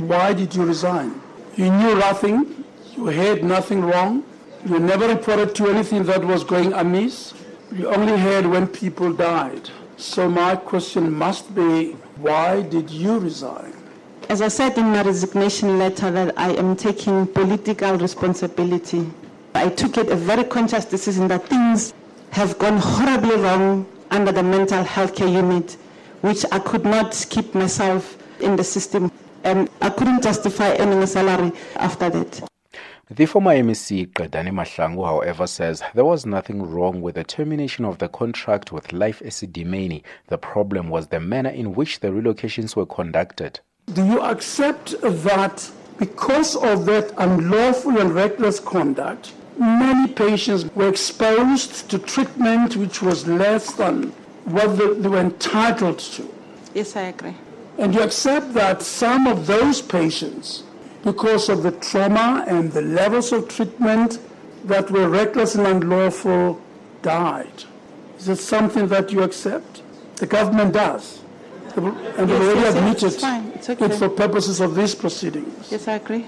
why did you resign? You knew nothing, you heard nothing wrong, you never reported to anything that was going amiss, you only heard when people died. So my question must be, why did you resign? As I said in my resignation letter, that I am taking political responsibility. I took it a very conscious decision that things have gone horribly wrong under the mental health care unit, which I could not keep myself in the system. And I couldn't justify earning a salary after that. The former MEC Qedani Mahlangu, however, says there was nothing wrong with the termination of the contract with Life Esidimeni. The problem was the manner in which the relocations were conducted. Do you accept that because of that unlawful and reckless conduct, many patients were exposed to treatment which was less than what they, they were entitled to? Yes, I agree. And you accept that some of those patients, because of the trauma and the levels of treatment that were reckless and unlawful, died. Is it something that you accept? The government does. And Yes, they've already yes, yes, it's fine. It's okay. it for purposes of these proceedings. Yes, I agree.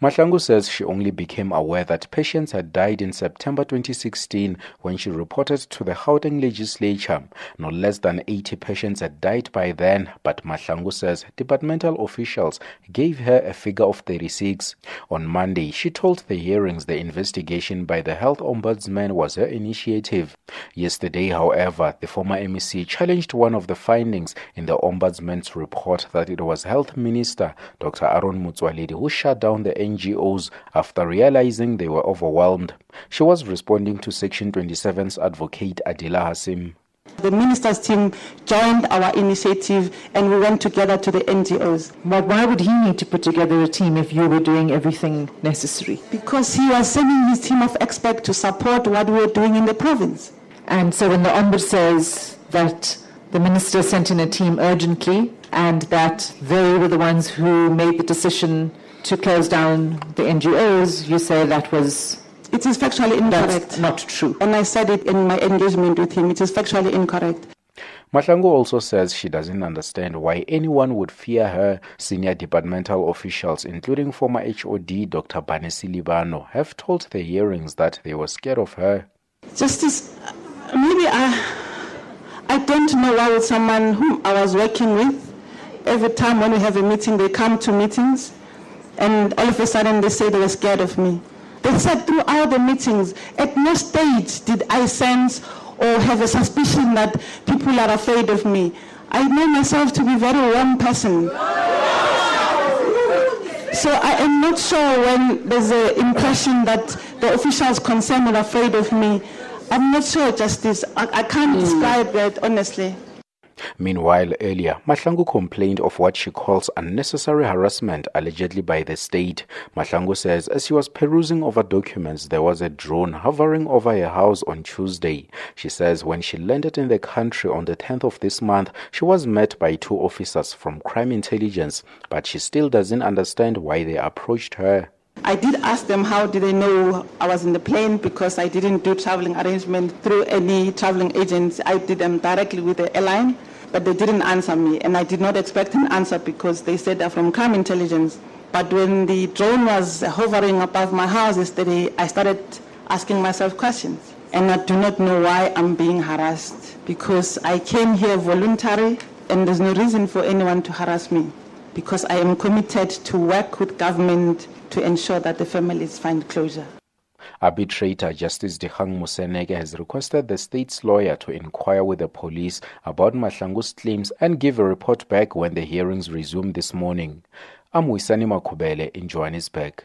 Mahlangu says she only became aware that patients had died in September 2016 when she reported to the Gauteng legislature. No less than 80 patients had died by then, but Mahlangu says departmental officials gave her a figure of 36. On Monday, she told the hearings the investigation by the health ombudsman was her initiative. Yesterday, however, the former MEC challenged one of the findings in the ombudsman's report that it was Health Minister Dr. Aaron Motsoaledi who shut down the NGOs after realizing they were overwhelmed. She was responding to Section 27's advocate Adila Hassim. The minister's team joined our initiative and we went together to the NGOs But why would he need to put together a team if you were doing everything necessary? because he was sending his team of experts to support what we were doing in the province. And so when the Ombud says that the minister sent in a team urgently and that they were the ones who made the decision to close down the NGOs, you say that was It is factually that's incorrect. not true. And I said it in my engagement with him. It is factually incorrect. Mahlangu also says she doesn't understand why anyone would fear her. Senior departmental officials, including former HOD Dr. Barney Selebano, have told the hearings that they were scared of her. Justice, maybe I, I don't know why would someone whom I was working with, every time when we have a meeting, they come to meetings, and all of a sudden they say they were scared of me. They said throughout the meetings, at no stage did I sense or have a suspicion that people are afraid of me. I know myself to be a very warm person. So I am not sure when there's an impression that the officials concerned are afraid of me. I'm not sure, Justice. I, I can't hmm. describe that honestly. Meanwhile, earlier, Mahlangu complained of what she calls unnecessary harassment allegedly by the state. Mahlangu says as she was perusing over documents, there was a drone hovering over her house on Tuesday. She says when she landed in the country on the 10th of this month, she was met by two officers from crime intelligence, but she still doesn't understand why they approached her. I did ask them how did they know I was in the plane because I didn't do traveling arrangement through any traveling agents. I did them directly with the airline, but they didn't answer me, and I did not expect an answer because they said they're from crime intelligence. But when the drone was hovering above my house yesterday, I started asking myself questions, and I do not know why I'm being harassed because I came here voluntary, and there's no reason for anyone to harass me because I am committed to work with government to ensure that the families find closure. Arbitrator Justice Dikgang Moseneke has requested the state's lawyer to inquire with the police about Mahlangu's claims and give a report back when the hearings resume this morning. I'm Wisani Makubele in Johannesburg.